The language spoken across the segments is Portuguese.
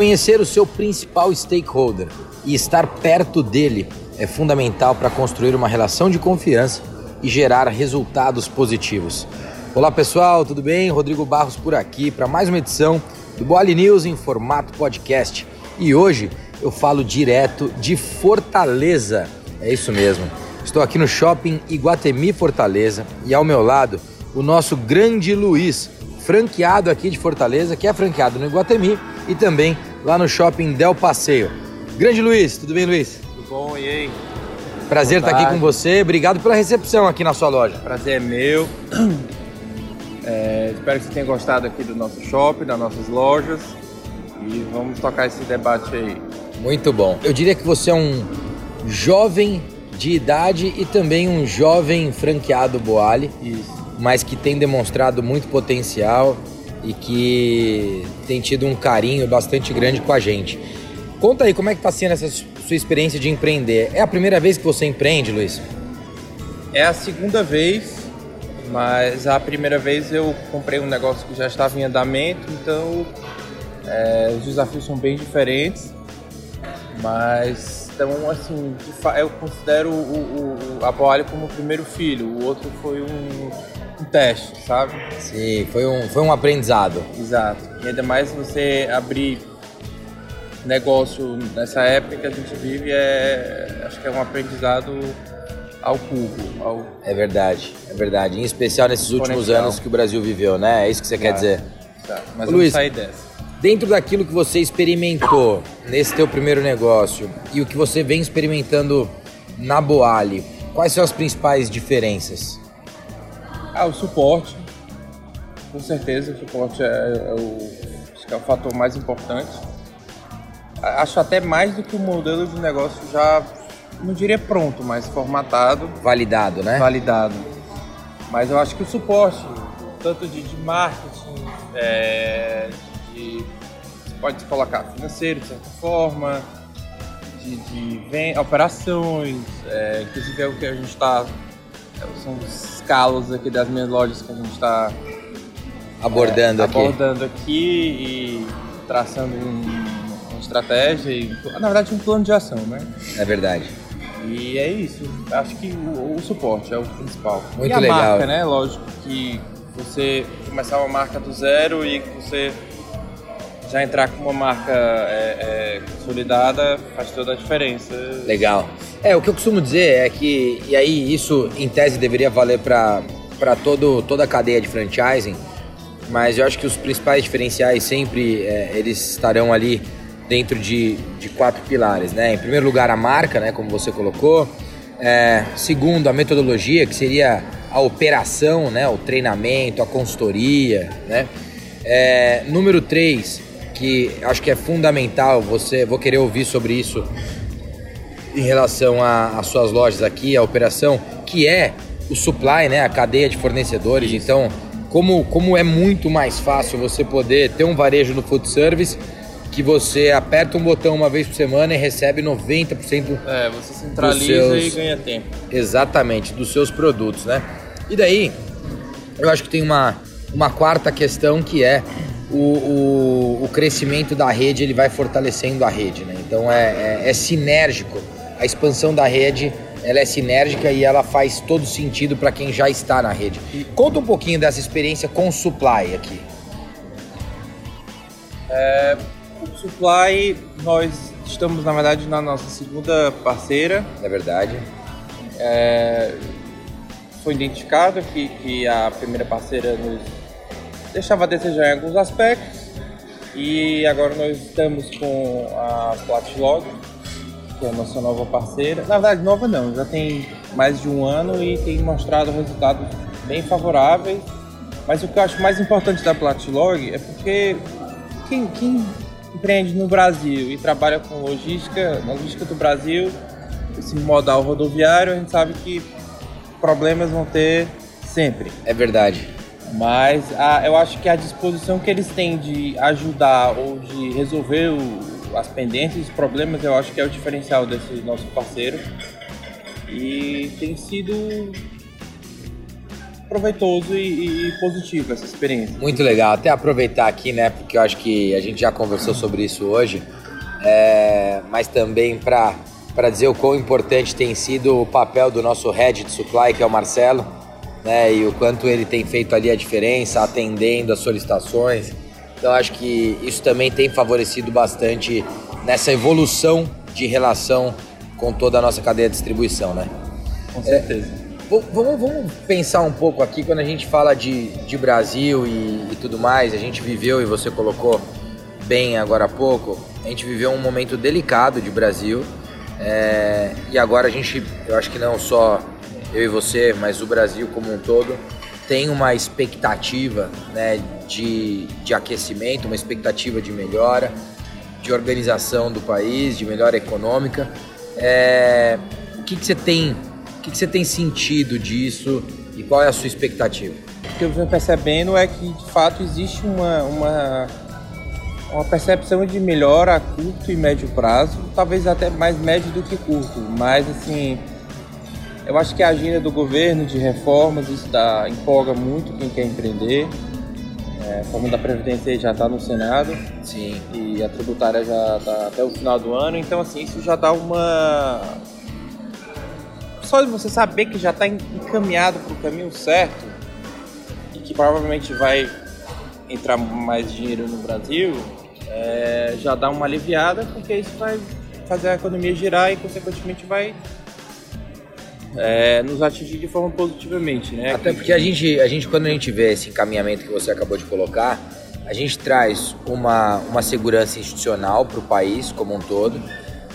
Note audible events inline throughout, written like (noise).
Conhecer o seu principal stakeholder e estar perto dele é fundamental para construir uma relação de confiança e gerar resultados positivos. Olá pessoal, tudo bem? Rodrigo Barros por aqui para mais uma edição do Boali News em formato podcast. E hoje eu falo direto de Fortaleza. É isso mesmo. Estou aqui no shopping Iguatemi Fortaleza e ao meu lado o nosso grande Luiz, franqueado aqui de Fortaleza, que é franqueado no Iguatemi e também lá no shopping Del Passeio. Grande Luiz, tudo bem, Luiz? Tudo bom, e aí? Prazer estar aqui com você. Obrigado pela recepção aqui na sua loja. Prazer é meu. (clears throat) É, espero que você tenha gostado aqui do nosso shopping, das nossas lojas. E vamos tocar esse debate aí. Muito bom. Eu diria que você é um jovem de idade e também um jovem franqueado Boali. Isso. Mas que tem demonstrado muito potencial e que tem tido um carinho bastante grande com a gente. Conta aí como é que está sendo essa sua experiência de empreender. É a primeira vez que você empreende, Luiz? É a segunda vez, mas a primeira vez eu comprei um negócio que já estava em andamento, então é, os desafios são bem diferentes. Mas então assim, eu considero o, o, a Boalha como o primeiro filho, o outro foi um, um teste, sabe? Sim, foi um, foi um aprendizado. Exato. E ainda mais você abrir negócio nessa época que a gente vive é acho que é um aprendizado ao cubo. Ao... É verdade, é verdade. Em especial nesses últimos anos que o Brasil viveu, né? É isso que você quer dizer. Tá. Mas Luiz, sair dessa. Dentro daquilo que você experimentou nesse teu primeiro negócio e o que você vem experimentando na Boali, quais são as principais diferenças? Ah, o suporte. Com certeza, o suporte é, é o, é o fator mais importante. Acho até mais do que o modelo de negócio já, não diria pronto, mas formatado. Validado, né? Validado. Mas eu acho que o suporte, tanto de, de marketing, é, de, pode colocar financeiro de certa forma, de, de operações, é, inclusive é o que a gente está. São os calos aqui das minhas lojas que a gente está abordando, é, aqui. abordando aqui e traçando um, uma estratégia e, na verdade, um plano de ação, né? É verdade. E é isso. Acho que o, o suporte é o principal. Muito e a legal. marca, né? Lógico que você começar uma marca do zero e você já entrar com uma marca é, é, consolidada faz toda a diferença. Legal. É, o que eu costumo dizer é que, e aí isso em tese deveria valer para toda a cadeia de franchising, mas eu acho que os principais diferenciais sempre é, eles estarão ali dentro de, de quatro pilares, né? Em primeiro lugar a marca, né, como você colocou. É, segundo a metodologia, que seria a operação, né, o treinamento, a consultoria, né? É, número três, que acho que é fundamental, você vou querer ouvir sobre isso em relação às suas lojas aqui, a operação, que é o supply, né, a cadeia de fornecedores. Isso. Então, como, como é muito mais fácil você poder ter um varejo no food service que você aperta um botão uma vez por semana e recebe 90% É, você centraliza seus, e ganha tempo. Exatamente, dos seus produtos, né? E daí, eu acho que tem uma, uma quarta questão que é o, o, o, crescimento da rede ele vai fortalecendo a rede, né? Então é, é, é, sinérgico. A expansão da rede ela é sinérgica e ela faz todo sentido para quem já está na rede. Conta um pouquinho dessa experiência com o supply aqui. É, o supply nós estamos na verdade na nossa segunda parceira. É verdade. É, foi identificado que, que a primeira parceira nos deixava a desejar em alguns aspectos. E agora nós estamos com a Platlog, que é a nossa nova parceira. Na verdade, nova não, já tem mais de um ano e tem mostrado resultados bem favoráveis. Mas o que eu acho mais importante da Platlog é porque quem, quem empreende no Brasil e trabalha com logística, logística do Brasil, esse modal rodoviário, a gente sabe que problemas vão ter sempre. É verdade. Mas a, eu acho que a disposição que eles têm de ajudar ou de resolver o, as pendências, os problemas, eu acho que é o diferencial desse nosso parceiro. E tem sido proveitoso e, e, positivo essa experiência. Muito legal. Até aproveitar aqui, né? Porque eu acho que a gente já conversou sobre isso hoje, é, mas também para para dizer o quão importante tem sido o papel do nosso head de supply, que é o Marcelo, né? E o quanto ele tem feito ali a diferença, atendendo as solicitações. Então acho que isso também tem favorecido bastante nessa evolução de relação com toda a nossa cadeia de distribuição, né? Com certeza. É, vamos, vamos, pensar um pouco aqui quando a gente fala de, de Brasil e, e tudo mais. A gente viveu e você colocou bem agora há pouco. A gente viveu um momento delicado de Brasil é, e agora a gente, eu acho que não só eu e você, mas o Brasil como um todo tem uma expectativa né, de, de aquecimento, uma expectativa de melhora, de organização do país, de melhora econômica. É, o que, que você tem, o que, que você tem sentido disso e qual é a sua expectativa? O que eu venho percebendo é que de fato existe uma, uma, uma percepção de melhora a curto e médio prazo, talvez até mais médio do que curto, mas assim eu acho que a agenda do governo de reformas dá, empolga muito quem quer empreender. É, a reforma da Previdência já está no Senado. Sim. E a tributária já está até o final do ano. Então, assim, isso já dá uma. Só de você saber que já está encaminhado para o caminho certo e que provavelmente vai entrar mais dinheiro no Brasil, é, já dá uma aliviada, porque isso vai fazer a economia girar e, consequentemente, vai é, nos atingir de forma positivamente, né? Até porque a gente, a gente, quando a gente vê esse encaminhamento que você acabou de colocar, a gente traz uma, uma segurança institucional para o país como um todo.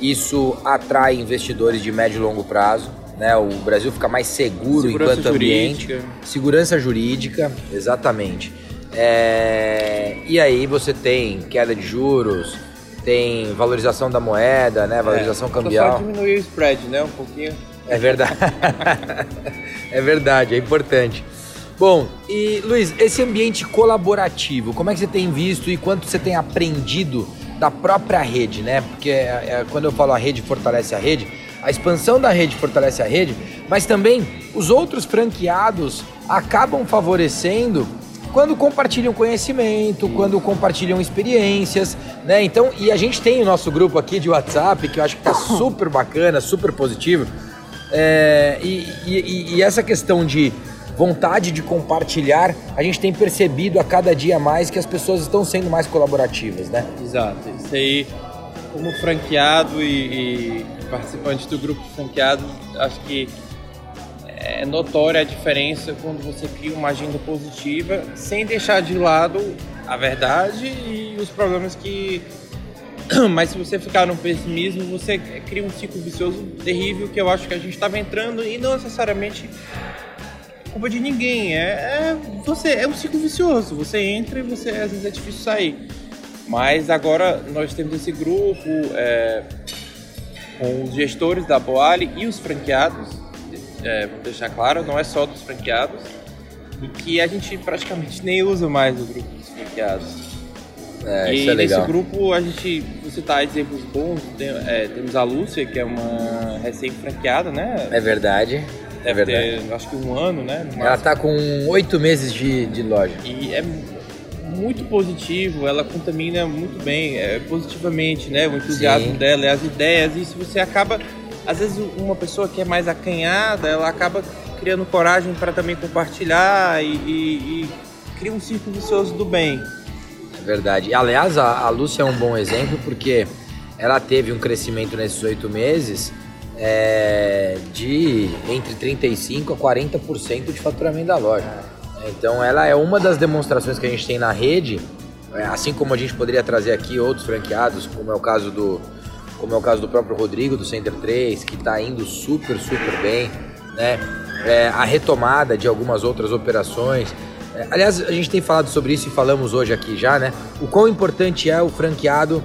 Isso atrai investidores de médio e longo prazo. Né? O Brasil fica mais seguro segurança enquanto jurídica. ambiente. Segurança jurídica, exatamente. É... E aí você tem queda de juros, tem valorização da moeda, né? Valorização é, cambial. Só diminuir o spread, né? Um pouquinho. É verdade. (laughs) é verdade, é importante. Bom, e Luiz, esse ambiente colaborativo, como é que você tem visto e quanto você tem aprendido da própria rede, né? Porque é, é, quando eu falo a rede fortalece a rede, a expansão da rede fortalece a rede, mas também os outros franqueados acabam favorecendo quando compartilham conhecimento, quando compartilham experiências, né? Então, e a gente tem o nosso grupo aqui de WhatsApp que eu acho que tá super bacana, super positivo é, e, e, e essa questão de vontade de compartilhar, a gente tem percebido a cada dia mais que as pessoas estão sendo mais colaborativas, né? Exato. Isso aí, como franqueado e, e participante do grupo franqueado, acho que é notória a diferença quando você cria uma agenda positiva sem deixar de lado a verdade e os problemas que (clears throat) Mas se você ficar no pessimismo, você cria um ciclo vicioso terrível que eu acho que a gente estava entrando e não necessariamente culpa de ninguém. É, é, você é um ciclo vicioso. Você entra e você às vezes é difícil sair. Mas agora nós temos esse grupo é, com os gestores da Boali e os franqueados. É, vou deixar claro, não é só dos franqueados. E que a gente praticamente nem usa mais o grupo dos franqueados. É, e é nesse grupo a gente, citar exemplos bons, tem, é, temos a Lúcia, que é uma recém-franqueada, né? É verdade. é verdade. Ter, acho que um ano, né? Ela está com oito meses de, de loja. E é muito positivo, ela contamina muito bem, é, positivamente, né? O entusiasmo Sim. dela, as ideias, isso você acaba. Às vezes uma pessoa que é mais acanhada, ela acaba criando coragem para também compartilhar e, e, e cria um círculo vicioso do bem. Verdade. Aliás, a, a Lúcia é um bom exemplo porque ela teve um crescimento nesses oito meses é, de entre 35% a 40% de faturamento da loja. Então ela é uma das demonstrações que a gente tem na rede, é, assim como a gente poderia trazer aqui outros franqueados, como é o caso do, como é o caso do próprio Rodrigo do Center 3, que está indo super, super bem, né? É, a retomada de algumas outras operações. Aliás, a gente tem falado sobre isso e falamos hoje aqui já, né? O quão importante é o franqueado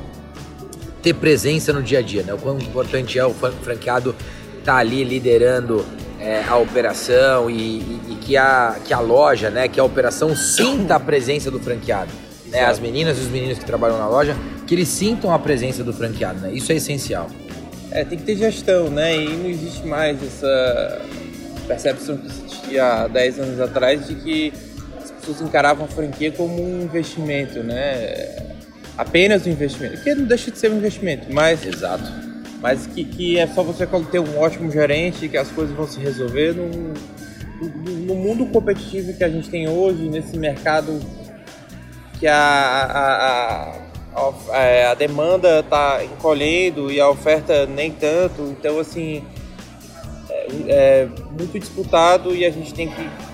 ter presença no dia a dia, né? O quão importante é o franqueado estar tá ali liderando é, a operação e, e, e, que, a, que a loja, né? Que a operação sinta a presença do franqueado. Né? As meninas e os meninos que trabalham na loja, que eles sintam a presença do franqueado, né? Isso é essencial. É, tem que ter gestão, né? E não existe mais essa percepção que existia há 10 anos atrás de que pessoas encaravam a franquia como um investimento, né? Apenas um investimento, que não deixa de ser um investimento, mas Exato. mas que, que é só você ter um ótimo gerente, que as coisas vão se resolver no, mundo competitivo que a gente tem hoje, nesse mercado que a, a, a, a, é, a demanda está encolhendo e a oferta nem tanto, então assim é, é muito disputado e a gente tem que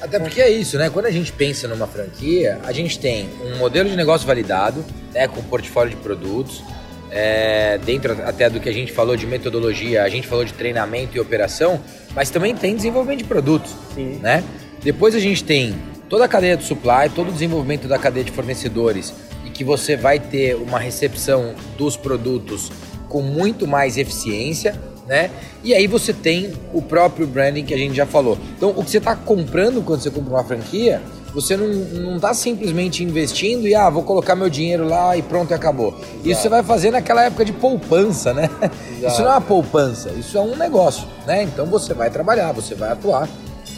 Até porque é isso, né? Quando a gente pensa numa franquia, a gente tem um modelo de negócio validado, né, com portfólio de produtos, é, dentro até do que a gente falou de metodologia, a gente falou de treinamento e operação, mas também tem desenvolvimento de produtos, Sim. né? Depois a gente tem toda a cadeia de supply, todo o desenvolvimento da cadeia de fornecedores e que você vai ter uma recepção dos produtos com muito mais eficiência, né? E aí você tem o próprio branding que a gente já falou. Então, o que você está comprando quando você compra uma franquia, você não, não está simplesmente investindo e, ah, vou colocar meu dinheiro lá e pronto, e acabou. Isso você vai fazer naquela época de poupança, né? Isso não é uma poupança, isso é um negócio, né? Então, você vai trabalhar, você vai atuar.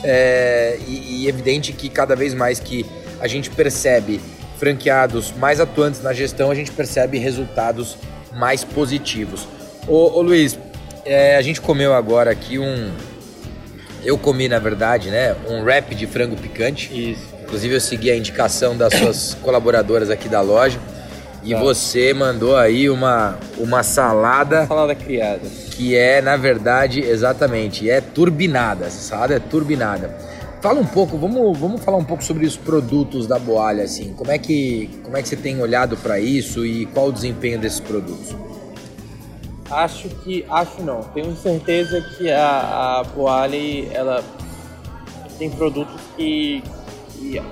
É, e, e evidente que cada vez mais que a gente percebe franqueados mais atuantes na gestão, a gente percebe resultados mais positivos. Ô, ô Luiz, é, a gente comeu agora aqui um. Eu comi, na verdade, né? Um wrap de frango picante. isso. Inclusive, eu segui a indicação das suas (coughs) colaboradoras aqui da loja. E Tá. você mandou aí uma, uma salada Salada criada. que é, na verdade, exatamente, é turbinada. Essa salada é turbinada. Fala um pouco, vamos, vamos falar um pouco sobre os produtos da Boalha, assim. Como é que, como é que você tem olhado para isso e qual o desempenho desses produtos? Acho que. Acho não. Tenho certeza que a, a Boali, ela tem produtos que, que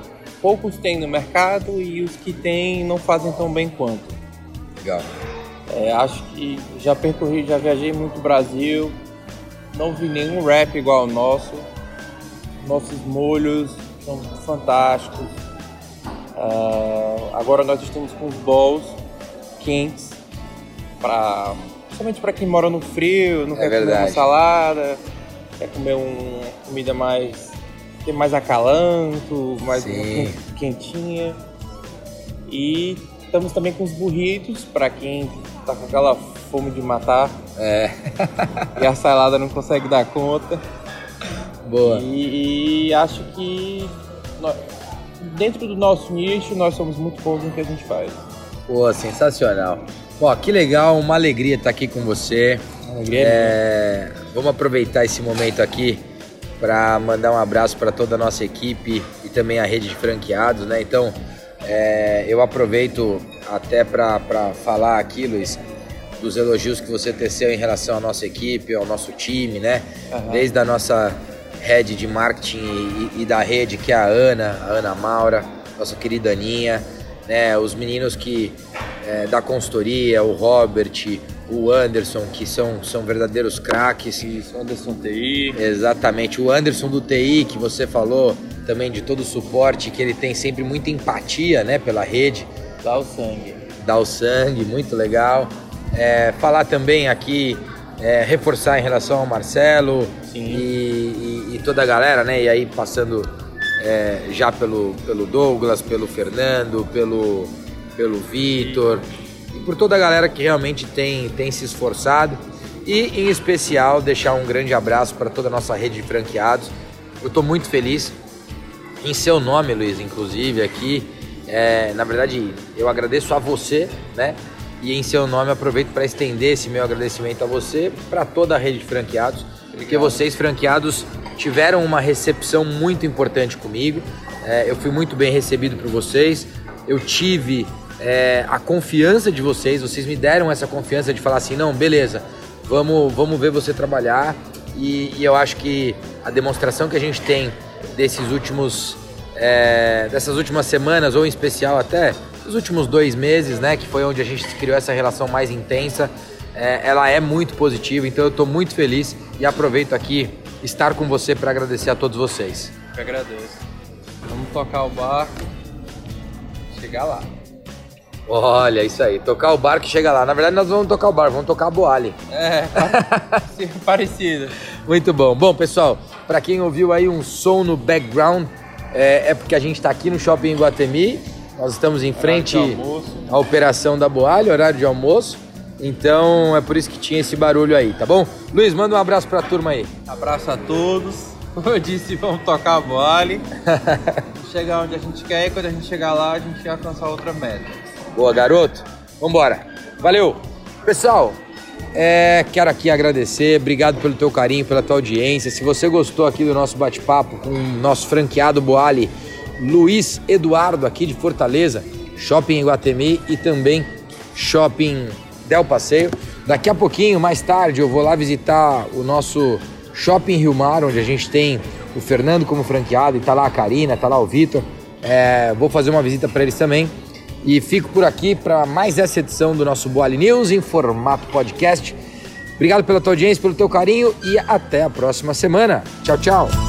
poucos têm no mercado e os que têm não fazem tão bem quanto. Legal. É, acho que já percorri, já viajei muito o Brasil, não vi nenhum rap igual ao nosso. Nossos molhos são fantásticos. Ah, agora nós estamos com os bowls quentes, pra, principalmente para quem mora no frio, não É quer comer uma verdade. salada, quer comer uma comida mais tem mais acalanto, mais Sim. quentinha. E estamos também com os burritos para quem tá com aquela fome de matar É, e a salada não consegue dar conta. boa. E, e acho que nó- dentro do nosso nicho nós somos muito bons no que a gente faz. Pô, sensacional. Ó, que legal, uma alegria estar aqui com você. Alegria É, vamos aproveitar esse momento aqui para mandar um abraço para toda a nossa equipe e também a rede de franqueados, né? Então, é, eu aproveito até para falar aqui, Luiz, dos elogios que você teceu em relação à nossa equipe, ao nosso time, né? Aham. Desde a nossa head de marketing e, e da rede, que é a Ana, a Ana Maura, nossa querida Aninha, né? Os meninos que é, da consultoria, o Robert, o Anderson, que são, são verdadeiros craques. Isso, Anderson TI. Exatamente, o Anderson do TI, que você falou também de todo o suporte, que ele tem sempre muita empatia né, pela rede, Dá o sangue. dá o sangue, muito legal. É, falar também aqui, é, reforçar em relação ao Marcelo e, e- e toda a galera, né? E aí passando é, já pelo, pelo Douglas, pelo Fernando, pelo, pelo Vitor e por toda a galera que realmente tem, tem se esforçado. E em especial deixar um grande abraço para toda a nossa rede de franqueados. Eu estou muito feliz em seu nome, Luiz, inclusive aqui. É, na verdade, eu agradeço a você, né? E em seu nome aproveito para estender esse meu agradecimento a você, para toda a rede de franqueados, porque vocês franqueados tiveram uma recepção muito importante comigo. É, eu fui muito bem recebido por vocês. Eu tive é, a confiança de vocês. Vocês me deram essa confiança de falar assim, não, beleza, vamos, vamos ver você trabalhar. E, e eu acho que a demonstração que a gente tem desses últimos é, dessas últimas semanas ou em especial até os últimos dois meses, né, que foi onde a gente criou essa relação mais intensa, é, ela é muito positiva. Então eu estou muito feliz e aproveito aqui estar com você para agradecer a todos vocês. Eu agradeço. Vamos tocar o barco. Chegar lá. Olha, isso aí. Tocar o bar que chega lá. Na verdade, nós vamos tocar o bar, vamos tocar a boale. É, (laughs) parecido. Muito bom. Bom, pessoal, para quem ouviu aí um som no background, é, é porque a gente está aqui no Shopping Guatemi. Nós estamos em frente à operação da boalha, horário de almoço. Então é por isso que tinha esse barulho aí, tá bom? Luiz, manda um abraço pra turma aí. Abraço a todos. Como eu disse, vamos tocar a boale. (laughs) chegar onde a gente quer e quando a gente chegar lá, a gente vai alcançar outra meta. Boa, garoto. Vambora. Valeu. Pessoal, é, quero aqui agradecer, obrigado pelo teu carinho, pela tua audiência. Se você gostou aqui do nosso bate-papo com o nosso franqueado Boali, Luiz Eduardo, aqui de Fortaleza, Shopping Iguatemi e também Shopping Del Passeio. Daqui a pouquinho, mais tarde, eu vou lá visitar o nosso Shopping Rio Mar, onde a gente tem o Fernando como franqueado e tá lá a Karina, tá lá o Vitor. É, vou fazer uma visita para eles também. E fico por aqui para mais essa edição do nosso Boali News em formato podcast. Obrigado pela tua audiência, pelo teu carinho e até a próxima semana. Tchau, tchau.